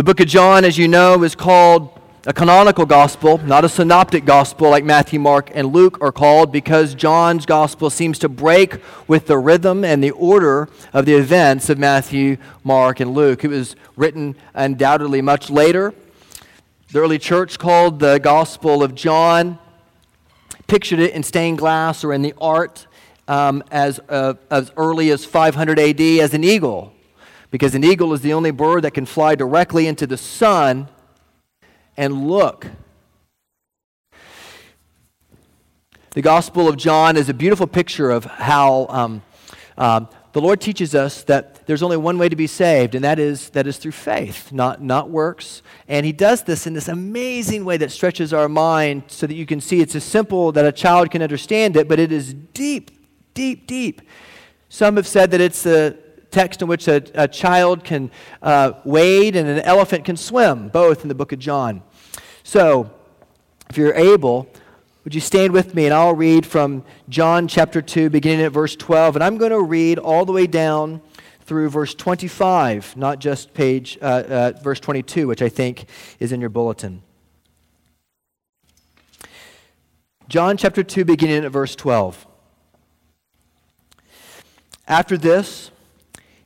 The book of John, as you know, is called a canonical gospel, not a synoptic gospel like Matthew, Mark, and Luke are called, because John's gospel seems to break with the rhythm and the order of the events of Matthew, Mark, and Luke. It was written undoubtedly much later. The early church called the Gospel of John, pictured it in stained glass or in the art um, as, uh, as early as 500 AD as an eagle because an eagle is the only bird that can fly directly into the sun and look. The Gospel of John is a beautiful picture of how um, um, the Lord teaches us that there's only one way to be saved, and that is, that is through faith, not, not works. And He does this in this amazing way that stretches our mind so that you can see it's as simple that a child can understand it, but it is deep, deep, deep. Some have said that it's the text in which a, a child can uh, wade and an elephant can swim, both in the book of John. So, if you're able, would you stand with me and I'll read from John chapter 2, beginning at verse 12. And I'm going to read all the way down through verse 25, not just page, uh, uh, verse 22, which I think is in your bulletin. John chapter 2, beginning at verse 12. After this,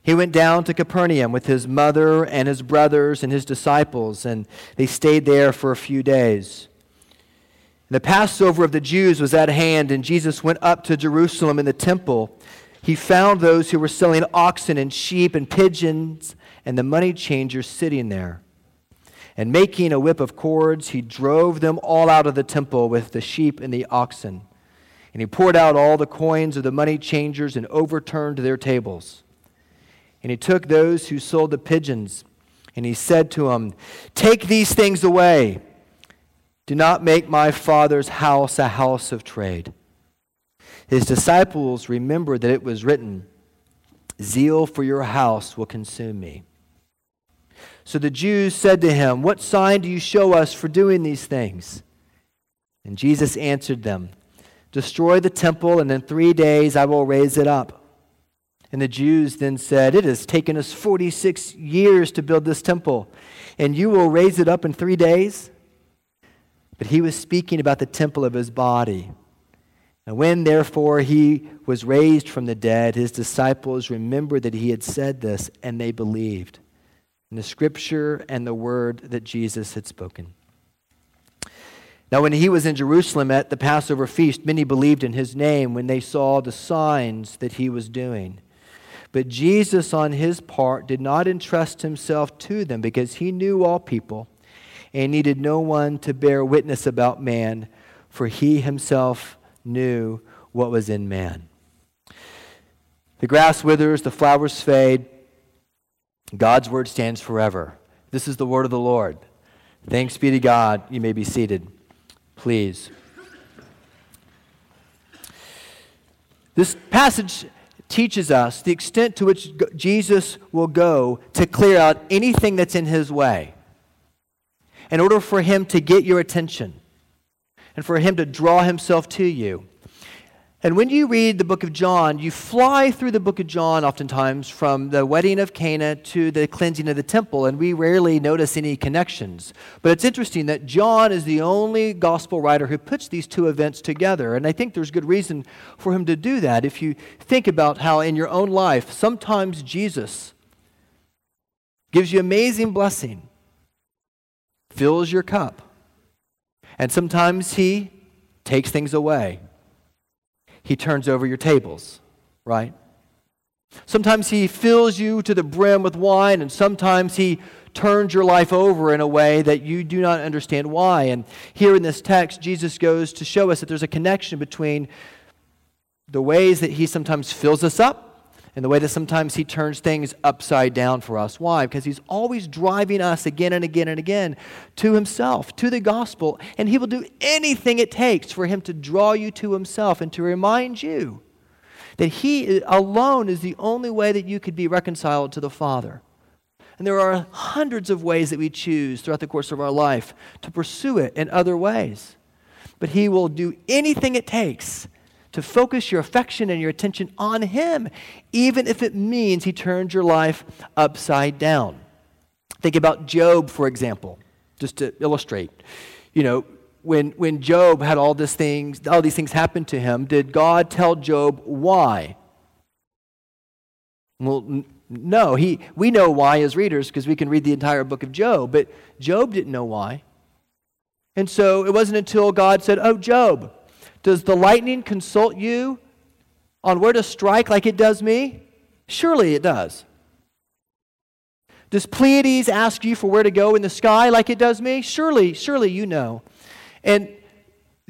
he went down to Capernaum with his mother and his brothers and his disciples, and they stayed there for a few days. The Passover of the Jews was at hand, and Jesus went up to Jerusalem in the temple. He found those who were selling oxen and sheep and pigeons, and the money changers sitting there. And making a whip of cords, he drove them all out of the temple with the sheep and the oxen. And he poured out all the coins of the money changers and overturned their tables. And he took those who sold the pigeons, and he said to them, Take these things away. Do not make my father's house a house of trade. His disciples remembered that it was written, Zeal for your house will consume me. So the Jews said to him, What sign do you show us for doing these things? And Jesus answered them, Destroy the temple, and in three days I will raise it up. And the Jews then said, It has taken us 46 years to build this temple, and you will raise it up in three days? But he was speaking about the temple of his body. And when, therefore, he was raised from the dead, his disciples remembered that he had said this, and they believed in the scripture and the word that Jesus had spoken. Now, when he was in Jerusalem at the Passover feast, many believed in his name when they saw the signs that he was doing. But Jesus, on his part, did not entrust himself to them because he knew all people and needed no one to bear witness about man, for he himself knew what was in man. The grass withers, the flowers fade. God's word stands forever. This is the word of the Lord. Thanks be to God. You may be seated. Please. This passage teaches us the extent to which Jesus will go to clear out anything that's in his way in order for him to get your attention and for him to draw himself to you. And when you read the book of John, you fly through the book of John oftentimes from the wedding of Cana to the cleansing of the temple, and we rarely notice any connections. But it's interesting that John is the only gospel writer who puts these two events together, and I think there's good reason for him to do that. If you think about how in your own life, sometimes Jesus gives you amazing blessing, fills your cup, and sometimes he takes things away he turns over your tables, right? Sometimes he fills you to the brim with wine, and sometimes he turns your life over in a way that you do not understand why. And here in this text, Jesus goes to show us that there's a connection between the ways that he sometimes fills us up in the way that sometimes he turns things upside down for us. Why? Because he's always driving us again and again and again to himself, to the gospel, and he will do anything it takes for him to draw you to himself and to remind you that he alone is the only way that you could be reconciled to the Father. And there are hundreds of ways that we choose throughout the course of our life to pursue it in other ways. But he will do anything it takes to focus your affection and your attention on Him, even if it means He turns your life upside down. Think about Job, for example, just to illustrate. You know, when, when Job had all, this things, all these things happen to him, did God tell Job why? Well, n- no. He, we know why as readers because we can read the entire book of Job, but Job didn't know why. And so it wasn't until God said, Oh, Job, does the lightning consult you on where to strike like it does me? Surely it does. Does Pleiades ask you for where to go in the sky like it does me? Surely, surely you know. And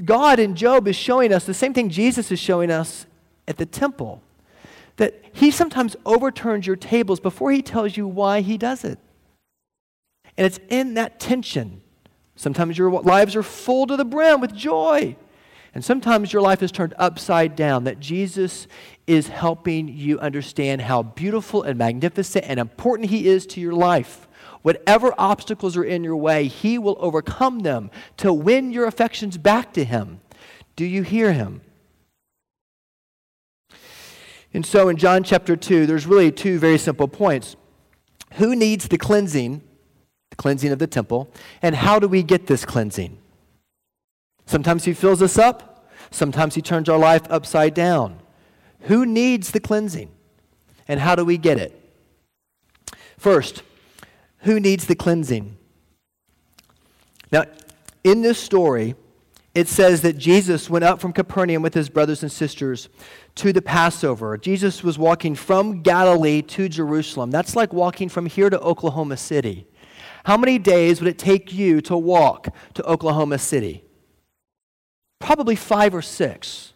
God in Job is showing us the same thing Jesus is showing us at the temple that he sometimes overturns your tables before he tells you why he does it. And it's in that tension. Sometimes your lives are full to the brim with joy. And sometimes your life is turned upside down, that Jesus is helping you understand how beautiful and magnificent and important He is to your life. Whatever obstacles are in your way, He will overcome them to win your affections back to Him. Do you hear Him? And so in John chapter 2, there's really two very simple points. Who needs the cleansing, the cleansing of the temple, and how do we get this cleansing? Sometimes He fills us up, sometimes He turns our life upside down. Who needs the cleansing? And how do we get it? First, who needs the cleansing? Now, in this story, it says that Jesus went up from Capernaum with his brothers and sisters to the Passover. Jesus was walking from Galilee to Jerusalem. That's like walking from here to Oklahoma City. How many days would it take you to walk to Oklahoma City? Probably five or six.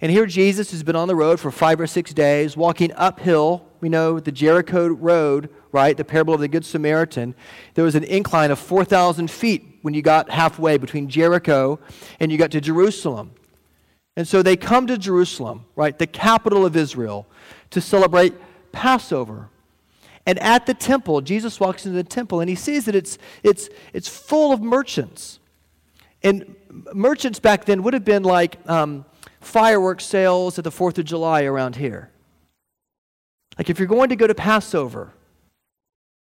And here Jesus has been on the road for five or six days, walking uphill. We know the Jericho road, right? The parable of the Good Samaritan. There was an incline of 4,000 feet when you got halfway between Jericho and you got to Jerusalem. And so they come to Jerusalem, right? The capital of Israel, to celebrate Passover. And at the temple, Jesus walks into the temple and he sees that it's, it's, it's full of merchants. And merchants back then would have been like, um, fireworks sales at the 4th of July around here. Like if you're going to go to Passover,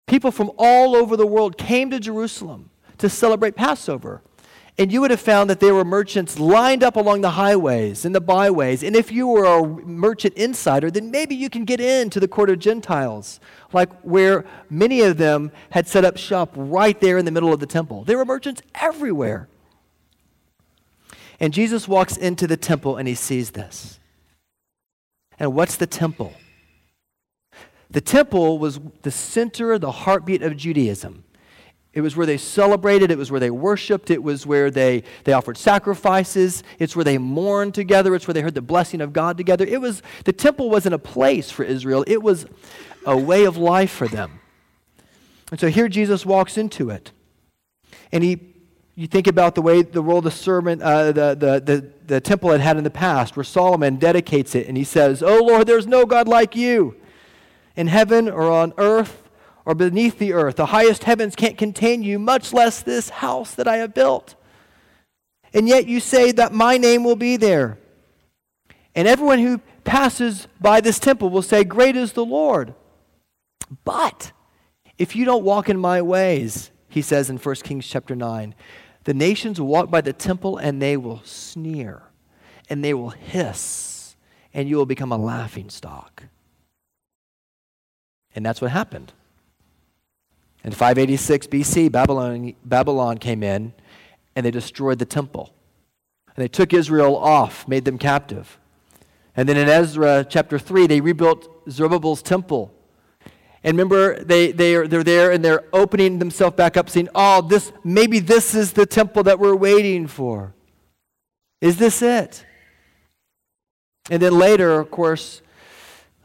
people from all over the world came to Jerusalem to celebrate Passover. And you would have found that there were merchants lined up along the highways and the byways. And if you were a merchant insider, then maybe you can get into the court of Gentiles, like where many of them had set up shop right there in the middle of the temple. There were merchants everywhere. And Jesus walks into the temple and he sees this. And what's the temple? The temple was the center, the heartbeat of Judaism. It was where they celebrated, it was where they worshiped, it was where they, they offered sacrifices, it's where they mourned together, it's where they heard the blessing of God together. It was the temple wasn't a place for Israel, it was a way of life for them. And so here Jesus walks into it. And he you think about the way the role the sermon, uh, the, the, the, the temple had had in the past, where Solomon dedicates it and he says, Oh Lord, there's no God like you in heaven or on earth or beneath the earth. The highest heavens can't contain you, much less this house that I have built. And yet you say that my name will be there. And everyone who passes by this temple will say, Great is the Lord. But if you don't walk in my ways, he says in 1 Kings chapter 9, the nations will walk by the temple and they will sneer and they will hiss, and you will become a laughing stock. And that's what happened. In 586 BC, Babylon, Babylon came in and they destroyed the temple. And they took Israel off, made them captive. And then in Ezra chapter 3, they rebuilt Zerubbabel's temple and remember, they, they are, they're there and they're opening themselves back up, saying, Oh, this, maybe this is the temple that we're waiting for. Is this it? And then later, of course,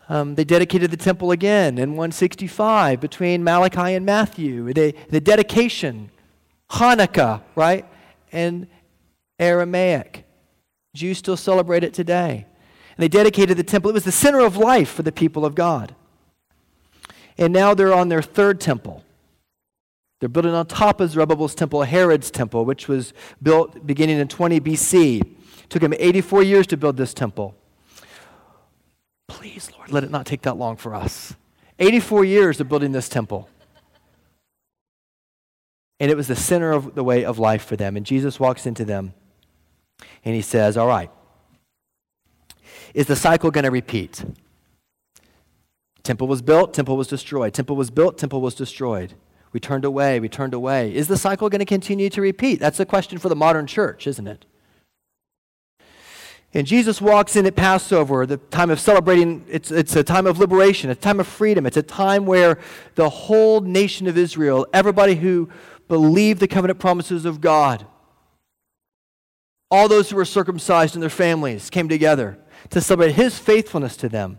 um, they dedicated the temple again in 165 between Malachi and Matthew. They, the dedication, Hanukkah, right? And Aramaic. Jews still celebrate it today. And they dedicated the temple. It was the center of life for the people of God. And now they're on their third temple. They're building on top of Zerubbabel's temple, Herod's temple, which was built beginning in 20 BC. It took him 84 years to build this temple. Please, Lord, let it not take that long for us. 84 years of building this temple. And it was the center of the way of life for them. And Jesus walks into them and he says, All right, is the cycle going to repeat? Temple was built, temple was destroyed. Temple was built, temple was destroyed. We turned away, we turned away. Is the cycle going to continue to repeat? That's a question for the modern church, isn't it? And Jesus walks in at Passover, the time of celebrating, it's, it's a time of liberation, a time of freedom. It's a time where the whole nation of Israel, everybody who believed the covenant promises of God, all those who were circumcised and their families came together to celebrate his faithfulness to them.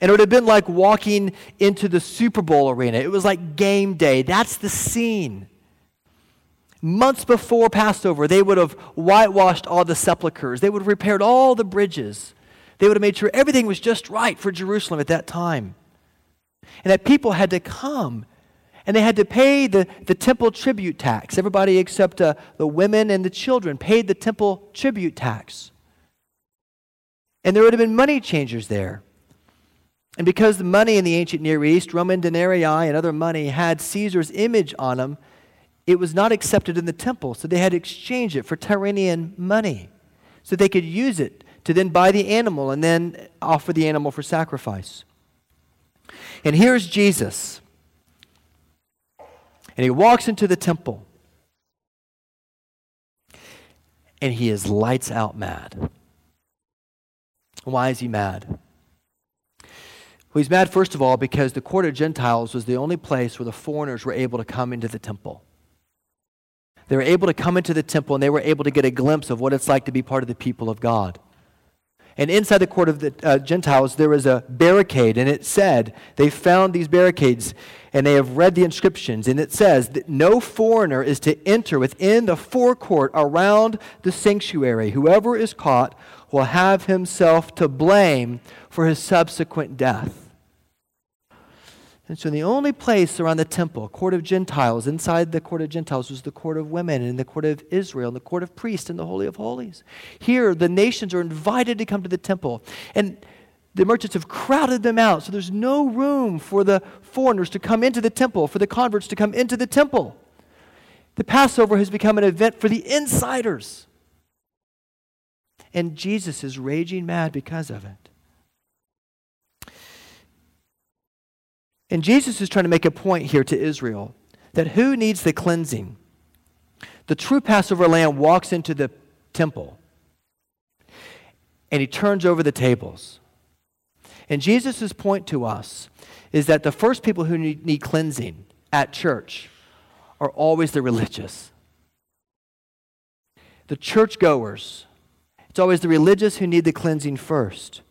And it would have been like walking into the Super Bowl arena. It was like game day. That's the scene. Months before Passover, they would have whitewashed all the sepulchres, they would have repaired all the bridges. They would have made sure everything was just right for Jerusalem at that time. And that people had to come and they had to pay the, the temple tribute tax. Everybody except uh, the women and the children paid the temple tribute tax. And there would have been money changers there. And because the money in the ancient Near East, Roman denarii and other money, had Caesar's image on them, it was not accepted in the temple. So they had to exchange it for Tyrian money so they could use it to then buy the animal and then offer the animal for sacrifice. And here's Jesus. And he walks into the temple. And he is lights out mad. Why is he mad? Well, he's mad, first of all, because the court of Gentiles was the only place where the foreigners were able to come into the temple. They were able to come into the temple and they were able to get a glimpse of what it's like to be part of the people of God. And inside the court of the uh, Gentiles, there was a barricade, and it said, they found these barricades, and they have read the inscriptions, and it says that no foreigner is to enter within the forecourt around the sanctuary. Whoever is caught will have himself to blame for his subsequent death. And so the only place around the temple, court of Gentiles, inside the court of Gentiles was the court of women and the court of Israel and the court of priests and the Holy of Holies. Here, the nations are invited to come to the temple. And the merchants have crowded them out, so there's no room for the foreigners to come into the temple, for the converts to come into the temple. The Passover has become an event for the insiders. And Jesus is raging mad because of it. And Jesus is trying to make a point here to Israel that who needs the cleansing? The true Passover lamb walks into the temple and he turns over the tables. And Jesus' point to us is that the first people who need, need cleansing at church are always the religious. The churchgoers. It's always the religious who need the cleansing first.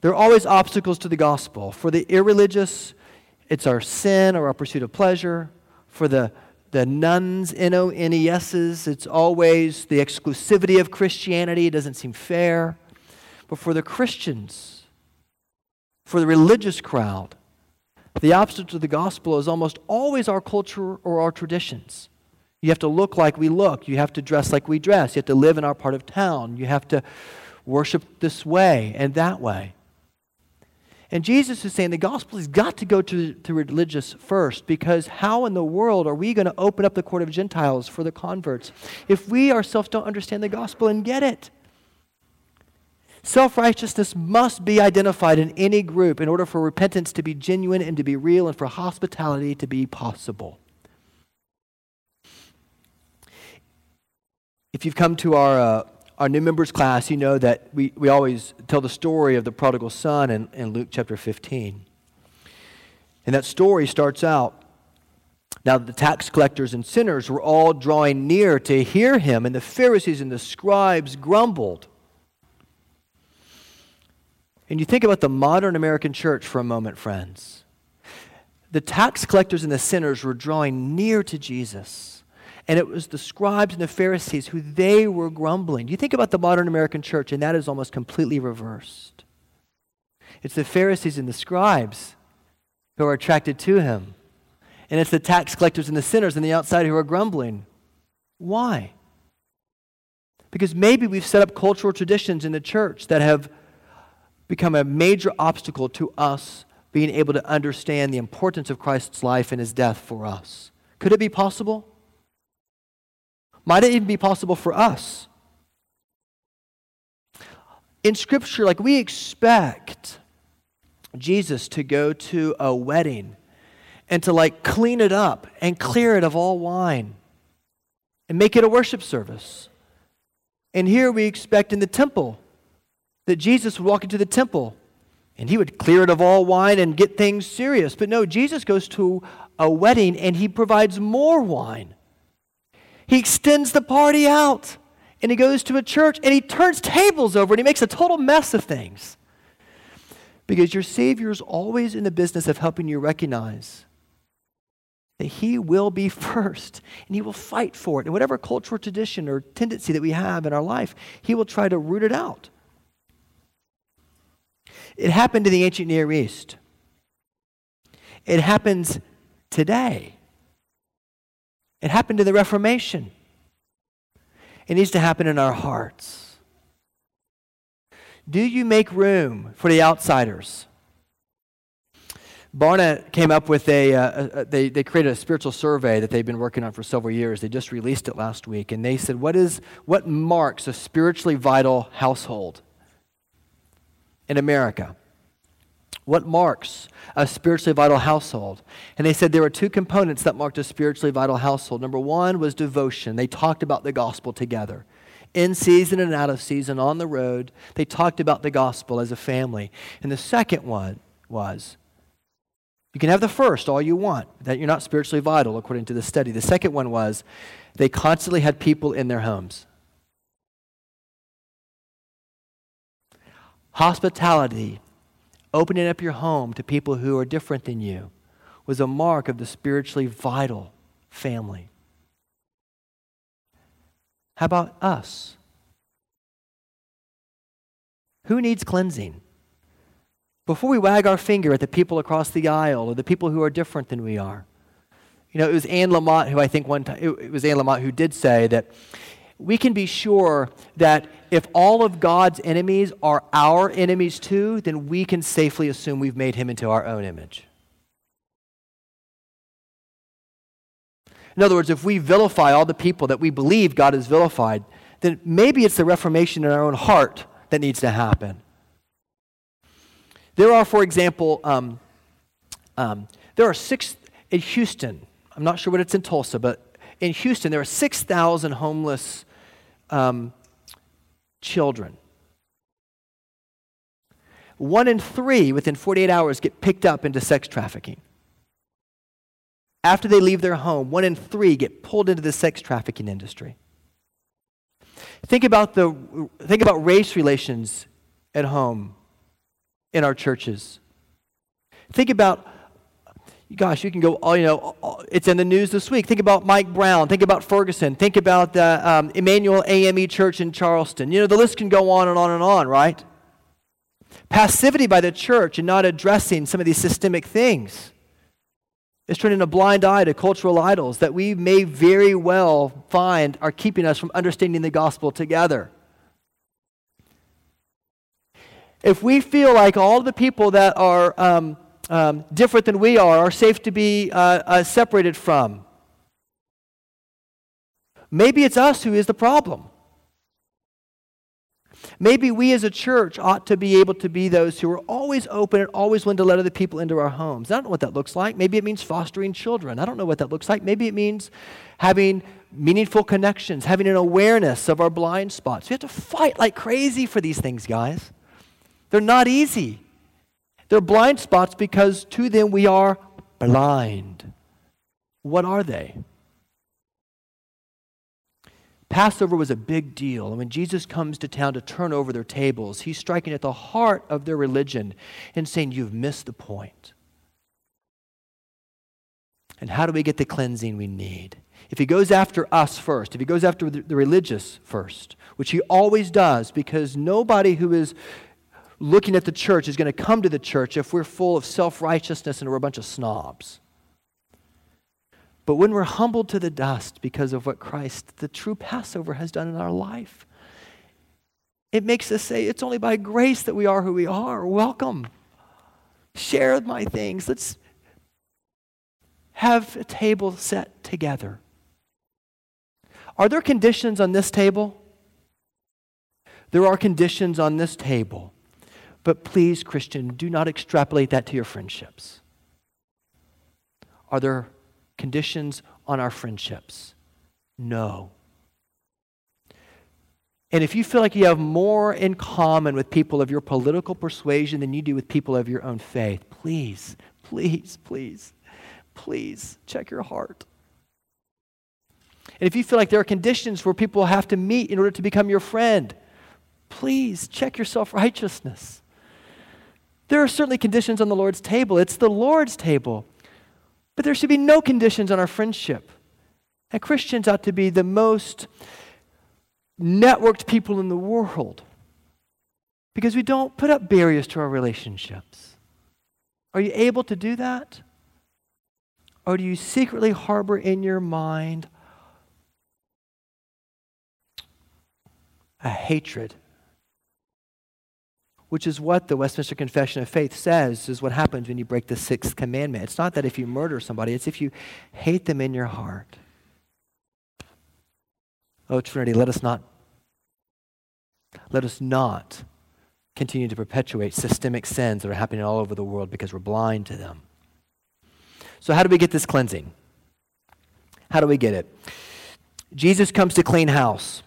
There are always obstacles to the gospel. For the irreligious, it's our sin or our pursuit of pleasure. For the, the nones, N O N E S's, it's always the exclusivity of Christianity. It doesn't seem fair. But for the Christians, for the religious crowd, the obstacle to the gospel is almost always our culture or our traditions. You have to look like we look. You have to dress like we dress. You have to live in our part of town. You have to worship this way and that way. And Jesus is saying the gospel has got to go to, the religious first because how in the world are we going to open up the court of Gentiles for the converts if we ourselves don't understand the gospel and get it? Self righteousness must be identified in any group in order for repentance to be genuine and to be real and for hospitality to be possible. If you've come to our uh, our new members class, you know that we, we always tell the story of the prodigal son in, in Luke chapter 15. And that story starts out now the tax collectors and sinners were all drawing near to hear him, and the Pharisees and the scribes grumbled. And you think about the modern American church for a moment, friends. The tax collectors and the sinners were drawing near to Jesus and it was the scribes and the Pharisees who they were grumbling. You think about the modern American church, and that is almost completely reversed. It's the Pharisees and the scribes who are attracted to him. And it's the tax collectors and the sinners and the outside who are grumbling. Why? Because maybe we've set up cultural traditions in the church that have become a major obstacle to us being able to understand the importance of Christ's life and his death for us Could it be possible? Might it even be possible for us? In Scripture, like we expect Jesus to go to a wedding and to like clean it up and clear it of all wine and make it a worship service. And here we expect in the temple that Jesus would walk into the temple and he would clear it of all wine and get things serious. But no, Jesus goes to a wedding and he provides more wine. He extends the party out and he goes to a church and he turns tables over and he makes a total mess of things. Because your Savior is always in the business of helping you recognize that He will be first and He will fight for it. And whatever cultural tradition or tendency that we have in our life, He will try to root it out. It happened in the ancient Near East, it happens today. It happened in the Reformation. It needs to happen in our hearts. Do you make room for the outsiders? Barna came up with a, uh, they, they created a spiritual survey that they've been working on for several years. They just released it last week. And they said, what, is, what marks a spiritually vital household in America? What marks a spiritually vital household? And they said there were two components that marked a spiritually vital household. Number one was devotion. They talked about the gospel together. In season and out of season, on the road, they talked about the gospel as a family. And the second one was you can have the first all you want, that you're not spiritually vital, according to the study. The second one was they constantly had people in their homes. Hospitality, opening up your home to people who are different than you, was a mark of the spiritually vital family. How about us? Who needs cleansing? Before we wag our finger at the people across the aisle or the people who are different than we are. You know, it was Anne Lamott who I think one time, it was Anne Lamott who did say that we can be sure that if all of God's enemies are our enemies too, then we can safely assume we've made him into our own image. In other words, if we vilify all the people that we believe God has vilified, then maybe it's the reformation in our own heart that needs to happen. There are, for example, um, um, there are six in Houston. I'm not sure what it's in Tulsa, but in Houston, there are 6,000 homeless um, children. One in three within 48 hours get picked up into sex trafficking. After they leave their home, one in three get pulled into the sex trafficking industry. Think about, the, think about race relations at home in our churches. Think about, gosh, you can go, oh, you know, it's in the news this week. Think about Mike Brown. Think about Ferguson. Think about the um, Emanuel AME Church in Charleston. You know, the list can go on and on and on, right? Passivity by the church and not addressing some of these systemic things is turning a blind eye to cultural idols that we may very well find are keeping us from understanding the gospel together. If we feel like all the people that are um, um, different than we are are safe to be uh, uh, separated from, maybe it's us who is the problem. Maybe we as a church ought to be able to be those who are always open and always willing to let other people into our homes. I don't know what that looks like. Maybe it means fostering children. I don't know what that looks like. Maybe it means having meaningful connections, having an awareness of our blind spots. We have to fight like crazy for these things, guys. They're not easy. They're blind spots because to them we are blind. What are they? Passover was a big deal. And when Jesus comes to town to turn over their tables, he's striking at the heart of their religion and saying, You've missed the point. And how do we get the cleansing we need? If he goes after us first, if he goes after the religious first, which he always does, because nobody who is looking at the church is going to come to the church if we're full of self righteousness and we're a bunch of snobs. But when we're humbled to the dust because of what Christ, the true Passover, has done in our life, it makes us say, It's only by grace that we are who we are. Welcome. Share my things. Let's have a table set together. Are there conditions on this table? There are conditions on this table. But please, Christian, do not extrapolate that to your friendships. Are there conditions on our friendships? No. And if you feel like you have more in common with people of your political persuasion than you do with people of your own faith, please, please, please, please check your heart. And if you feel like there are conditions where people have to meet in order to become your friend, please check your self righteousness. There are certainly conditions on the Lord's table. It's the Lord's table. But there should be no conditions on our friendship. And Christians ought to be the most networked people in the world because we don't put up barriers to our relationships. Are you able to do that? Or do you secretly harbor in your mind a hatred? Which is what the Westminster Confession of Faith says is what happens when you break the sixth commandment. It's not that if you murder somebody, it's if you hate them in your heart. Oh, Trinity, let us not let us not continue to perpetuate systemic sins that are happening all over the world because we're blind to them. So, how do we get this cleansing? How do we get it? Jesus comes to clean house.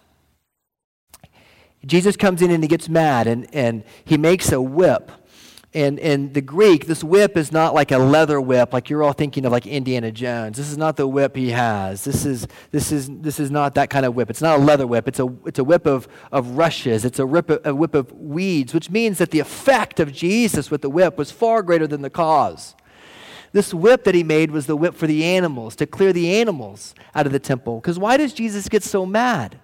Jesus comes in and he gets mad and, and he makes a whip And in the Greek, this whip is not like a leather whip, like you're all thinking of like Indiana Jones. This is not the whip he has. This is, this is, this is not that kind of whip. It's not a leather whip. It's a, it's a whip of, of rushes. It's a whip, a whip of weeds, which means that the effect of Jesus with the whip was far greater than the cause. This whip that he made was the whip for the animals, to clear the animals out of the temple. Because why does Jesus get so mad?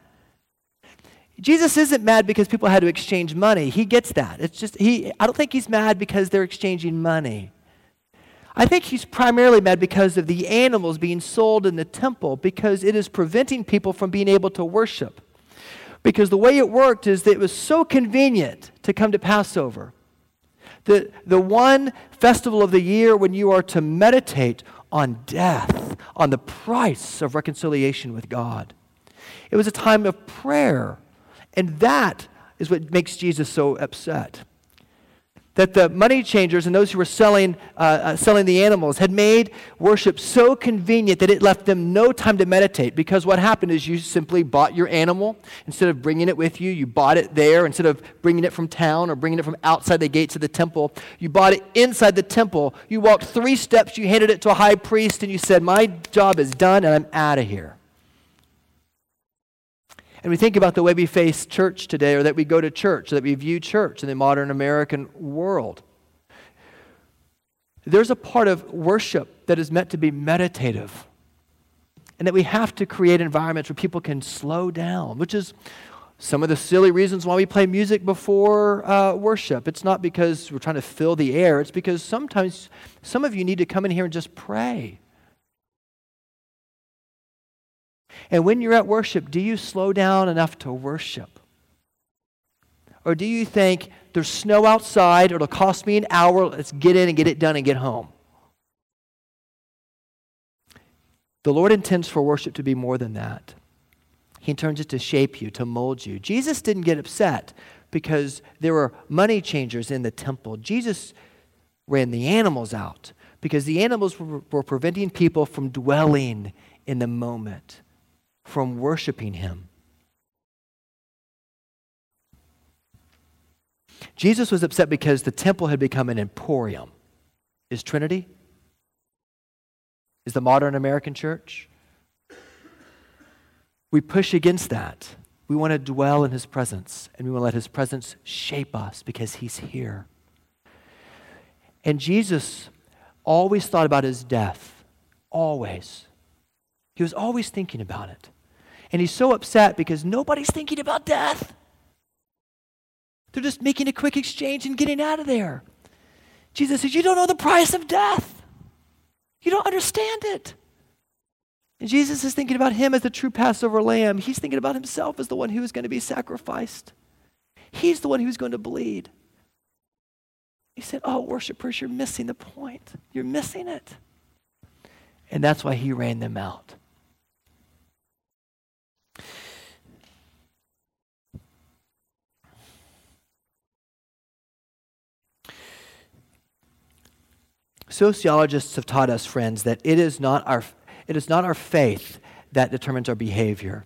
Jesus isn't mad because people had to exchange money. He gets that. It's just he I don't think he's mad because they're exchanging money. I think he's primarily mad because of the animals being sold in the temple because it is preventing people from being able to worship. Because the way it worked is that it was so convenient to come to Passover. The, the one festival of the year when you are to meditate on death, on the price of reconciliation with God. It was a time of prayer and that is what makes Jesus so upset. That the money changers and those who were selling, uh, uh, selling the animals had made worship so convenient that it left them no time to meditate. Because what happened is you simply bought your animal. Instead of bringing it with you, you bought it there. Instead of bringing it from town or bringing it from outside the gates of the temple, you bought it inside the temple. You walked three steps, you handed it to a high priest, and you said, My job is done, and I'm out of here. And we think about the way we face church today, or that we go to church, or that we view church in the modern American world. There's a part of worship that is meant to be meditative, and that we have to create environments where people can slow down, which is some of the silly reasons why we play music before uh, worship. It's not because we're trying to fill the air, it's because sometimes some of you need to come in here and just pray. And when you're at worship, do you slow down enough to worship? Or do you think there's snow outside, or it'll cost me an hour, let's get in and get it done and get home? The Lord intends for worship to be more than that. He intends it to shape you, to mold you. Jesus didn't get upset because there were money changers in the temple. Jesus ran the animals out because the animals were, were preventing people from dwelling in the moment from worshiping him. Jesus was upset because the temple had become an emporium. Is Trinity? Is the modern American church? We push against that. We want to dwell in his presence and we want to let his presence shape us because he's here. And Jesus always thought about his death. Always. He was always thinking about it. And he's so upset because nobody's thinking about death. They're just making a quick exchange and getting out of there. Jesus says, You don't know the price of death. You don't understand it. And Jesus is thinking about him as the true Passover lamb. He's thinking about himself as the one who is going to be sacrificed. He's the one who's going to bleed. He said, Oh, worshipers, you're missing the point. You're missing it. And that's why he ran them out. Sociologists have taught us, friends, that it is not our, it is not our faith that determines our behavior.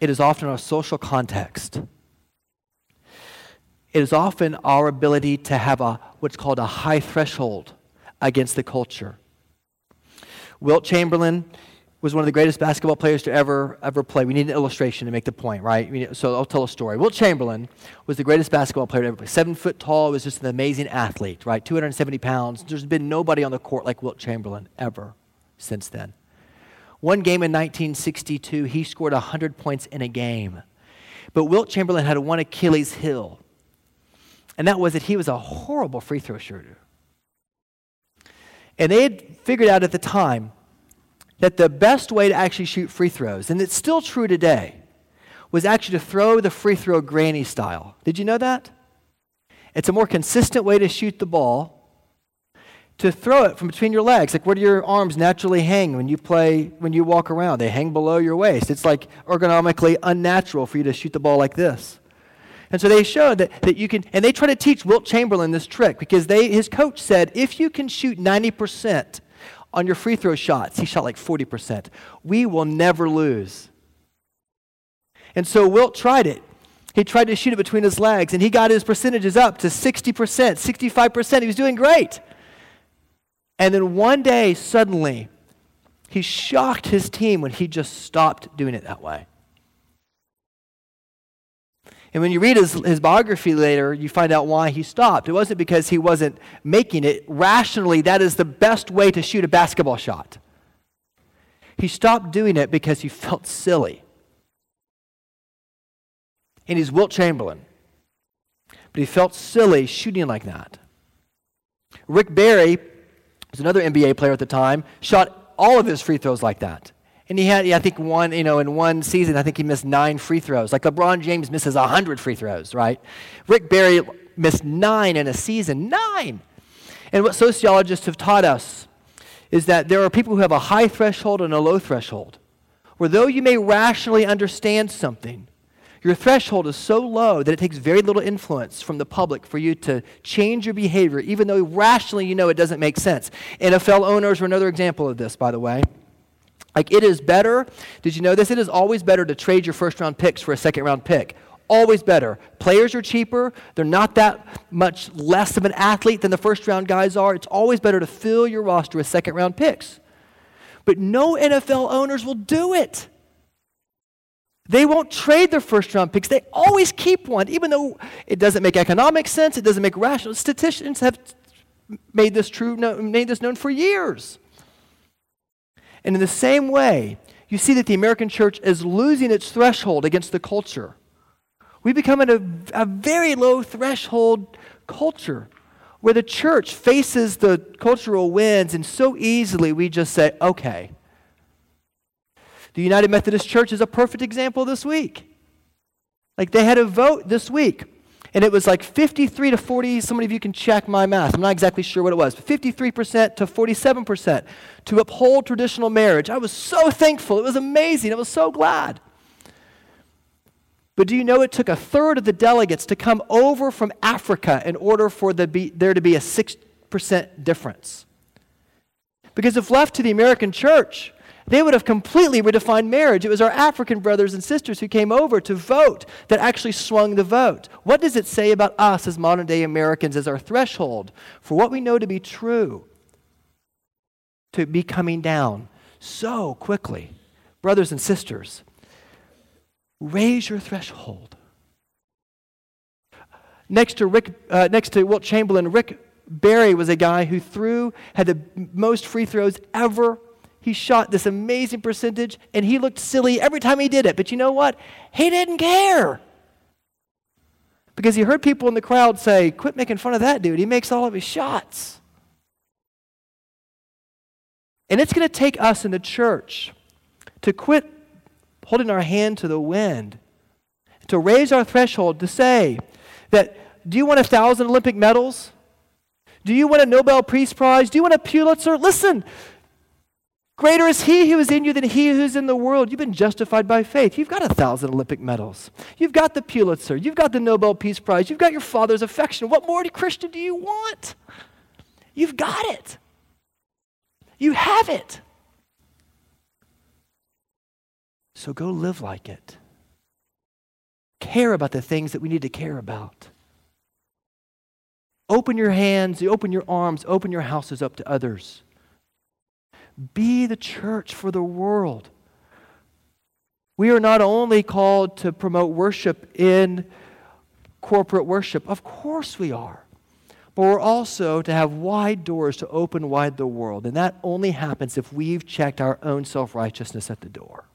It is often our social context. It is often our ability to have a, what's called a high threshold against the culture. Wilt Chamberlain was one of the greatest basketball players to ever ever play. We need an illustration to make the point, right? So I'll tell a story. Wilt Chamberlain was the greatest basketball player to ever play. Seven foot tall, was just an amazing athlete, right? 270 pounds. There's been nobody on the court like Wilt Chamberlain ever since then. One game in 1962, he scored 100 points in a game. But Wilt Chamberlain had one Achilles heel, and that was that he was a horrible free throw shooter. And they had figured out at the time that the best way to actually shoot free throws, and it's still true today, was actually to throw the free throw granny style. Did you know that? It's a more consistent way to shoot the ball. To throw it from between your legs, like where do your arms naturally hang when you play, when you walk around? They hang below your waist. It's like ergonomically unnatural for you to shoot the ball like this. And so they showed that, that you can, and they try to teach Wilt Chamberlain this trick because they, his coach said if you can shoot 90% on your free throw shots, he shot like 40%. We will never lose. And so Wilt tried it. He tried to shoot it between his legs, and he got his percentages up to 60%, 65%. He was doing great. And then one day, suddenly, he shocked his team when he just stopped doing it that way. And when you read his, his biography later, you find out why he stopped. It wasn't because he wasn't making it. Rationally, that is the best way to shoot a basketball shot. He stopped doing it because he felt silly. And he's Wilt Chamberlain. But he felt silly shooting like that. Rick Barry was another NBA player at the time, shot all of his free throws like that. And he had, I think, one, you know, in one season, I think he missed nine free throws. Like LeBron James misses 100 free throws, right? Rick Barry missed nine in a season. Nine! And what sociologists have taught us is that there are people who have a high threshold and a low threshold. Where though you may rationally understand something, your threshold is so low that it takes very little influence from the public for you to change your behavior, even though rationally you know it doesn't make sense. NFL owners are another example of this, by the way. Like it is better, did you know this? It is always better to trade your first round picks for a second round pick. Always better. Players are cheaper. They're not that much less of an athlete than the first round guys are. It's always better to fill your roster with second round picks. But no NFL owners will do it. They won't trade their first round picks. They always keep one, even though it doesn't make economic sense, it doesn't make rational. Statisticians have made this true, made this known for years. And in the same way, you see that the American church is losing its threshold against the culture. We become in a, a very low threshold culture where the church faces the cultural winds, and so easily we just say, okay. The United Methodist Church is a perfect example this week. Like they had a vote this week and it was like 53 to 40. Some of you can check my math. I'm not exactly sure what it was, but 53% to 47% to uphold traditional marriage. I was so thankful. It was amazing. I was so glad. But do you know it took a third of the delegates to come over from Africa in order for the be, there to be a 6% difference? Because if left to the American church, they would have completely redefined marriage. It was our African brothers and sisters who came over to vote that actually swung the vote. What does it say about us as modern day Americans as our threshold for what we know to be true to be coming down so quickly? Brothers and sisters, raise your threshold. Next to Rick, uh, next to Wilt Chamberlain, Rick Barry was a guy who threw, had the most free throws ever he shot this amazing percentage and he looked silly every time he did it. But you know what? He didn't care. Because he heard people in the crowd say, Quit making fun of that dude. He makes all of his shots. And it's going to take us in the church to quit holding our hand to the wind, to raise our threshold, to say that do you want a thousand Olympic medals? Do you want a Nobel Peace Prize? Do you want a Pulitzer? Listen, Greater is he who is in you than he who's in the world. You've been justified by faith. You've got a thousand Olympic medals. You've got the Pulitzer. You've got the Nobel Peace Prize. You've got your father's affection. What more, Christian, do you want? You've got it. You have it. So go live like it. Care about the things that we need to care about. Open your hands, open your arms, open your houses up to others. Be the church for the world. We are not only called to promote worship in corporate worship, of course we are, but we're also to have wide doors to open wide the world. And that only happens if we've checked our own self righteousness at the door.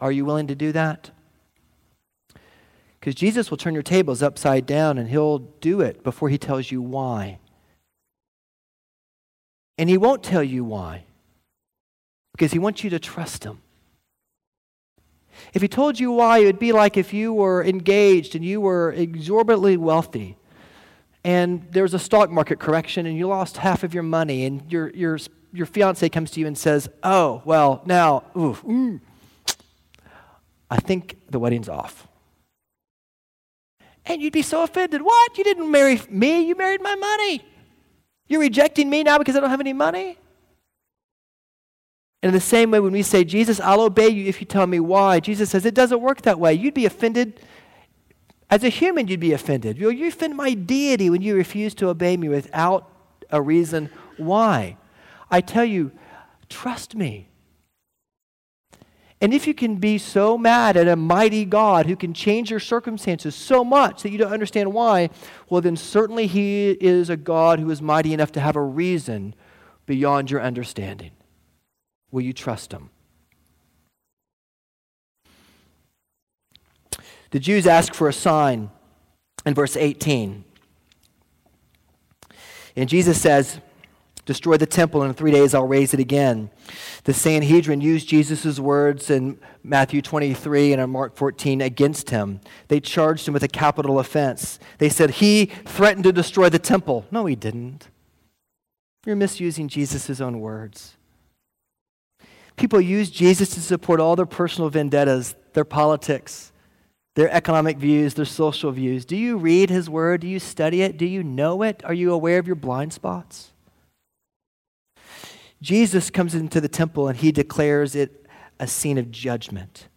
Are you willing to do that? Because Jesus will turn your tables upside down and he'll do it before he tells you why. And he won't tell you why because he wants you to trust him. If he told you why, it would be like if you were engaged and you were exorbitantly wealthy and there was a stock market correction and you lost half of your money and your, your, your fiance comes to you and says, Oh, well, now, oof, mm, I think the wedding's off. And you'd be so offended. What? You didn't marry me, you married my money. You're rejecting me now because I don't have any money? And in the same way, when we say, Jesus, I'll obey you if you tell me why, Jesus says, it doesn't work that way. You'd be offended. As a human, you'd be offended. You, you offend my deity when you refuse to obey me without a reason why. I tell you, trust me. And if you can be so mad at a mighty God who can change your circumstances so much that you don't understand why, well, then certainly He is a God who is mighty enough to have a reason beyond your understanding. Will you trust Him? The Jews ask for a sign in verse 18. And Jesus says, Destroy the temple, and in three days I'll raise it again. The Sanhedrin used Jesus' words in Matthew 23 and in Mark 14 against him. They charged him with a capital offense. They said, He threatened to destroy the temple. No, he didn't. You're misusing Jesus' own words. People use Jesus to support all their personal vendettas, their politics, their economic views, their social views. Do you read his word? Do you study it? Do you know it? Are you aware of your blind spots? Jesus comes into the temple and he declares it a scene of judgment.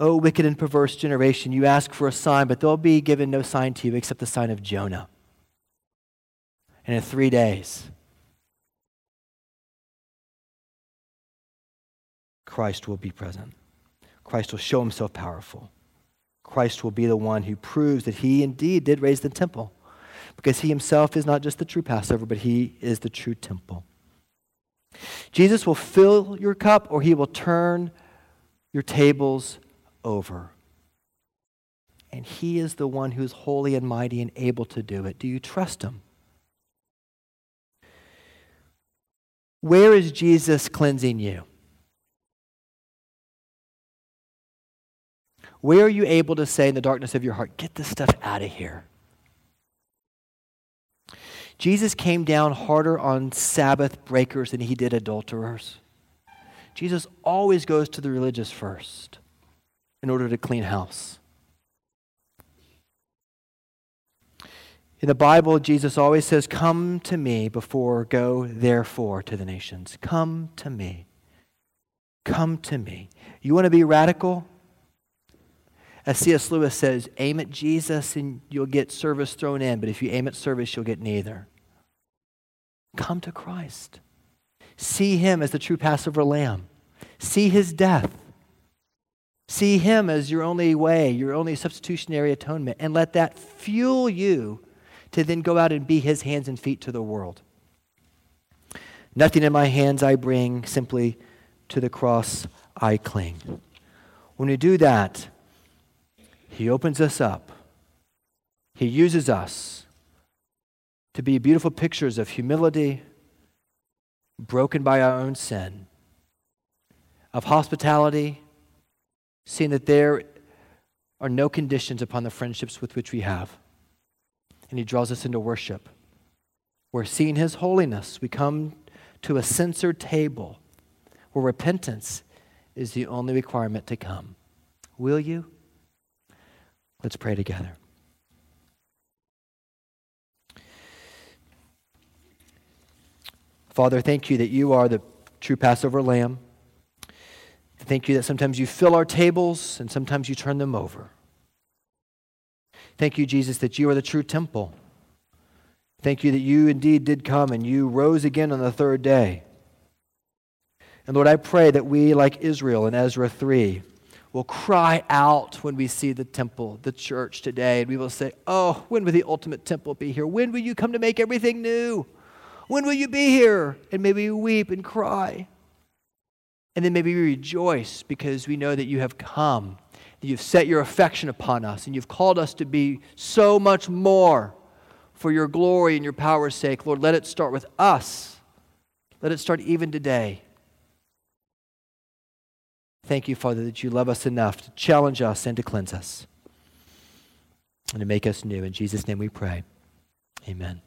O wicked and perverse generation, you ask for a sign, but there'll be given no sign to you except the sign of Jonah. And in three days, Christ will be present. Christ will show himself powerful. Christ will be the one who proves that he indeed did raise the temple because he himself is not just the true Passover, but he is the true temple. Jesus will fill your cup or he will turn your tables over. And he is the one who's holy and mighty and able to do it. Do you trust him? Where is Jesus cleansing you? Where are you able to say in the darkness of your heart, get this stuff out of here? Jesus came down harder on Sabbath breakers than he did adulterers. Jesus always goes to the religious first in order to clean house. In the Bible, Jesus always says, Come to me before go therefore to the nations. Come to me. Come to me. You want to be radical? As C.S. Lewis says, aim at Jesus and you'll get service thrown in, but if you aim at service, you'll get neither. Come to Christ. See him as the true Passover lamb. See his death. See him as your only way, your only substitutionary atonement, and let that fuel you to then go out and be his hands and feet to the world. Nothing in my hands I bring, simply to the cross I cling. When we do that, he opens us up. He uses us to be beautiful pictures of humility, broken by our own sin, of hospitality, seeing that there are no conditions upon the friendships with which we have. And He draws us into worship, where seeing His holiness, we come to a censored table where repentance is the only requirement to come. Will you? Let's pray together. Father, thank you that you are the true Passover lamb. Thank you that sometimes you fill our tables and sometimes you turn them over. Thank you, Jesus, that you are the true temple. Thank you that you indeed did come and you rose again on the third day. And Lord, I pray that we, like Israel in Ezra 3, will cry out when we see the temple, the church today, and we will say, Oh, when will the ultimate temple be here? When will you come to make everything new? When will you be here? And maybe we weep and cry. And then maybe we rejoice because we know that you have come, that you've set your affection upon us, and you've called us to be so much more for your glory and your power's sake. Lord, let it start with us. Let it start even today. Thank you, Father, that you love us enough to challenge us and to cleanse us and to make us new. In Jesus' name we pray. Amen.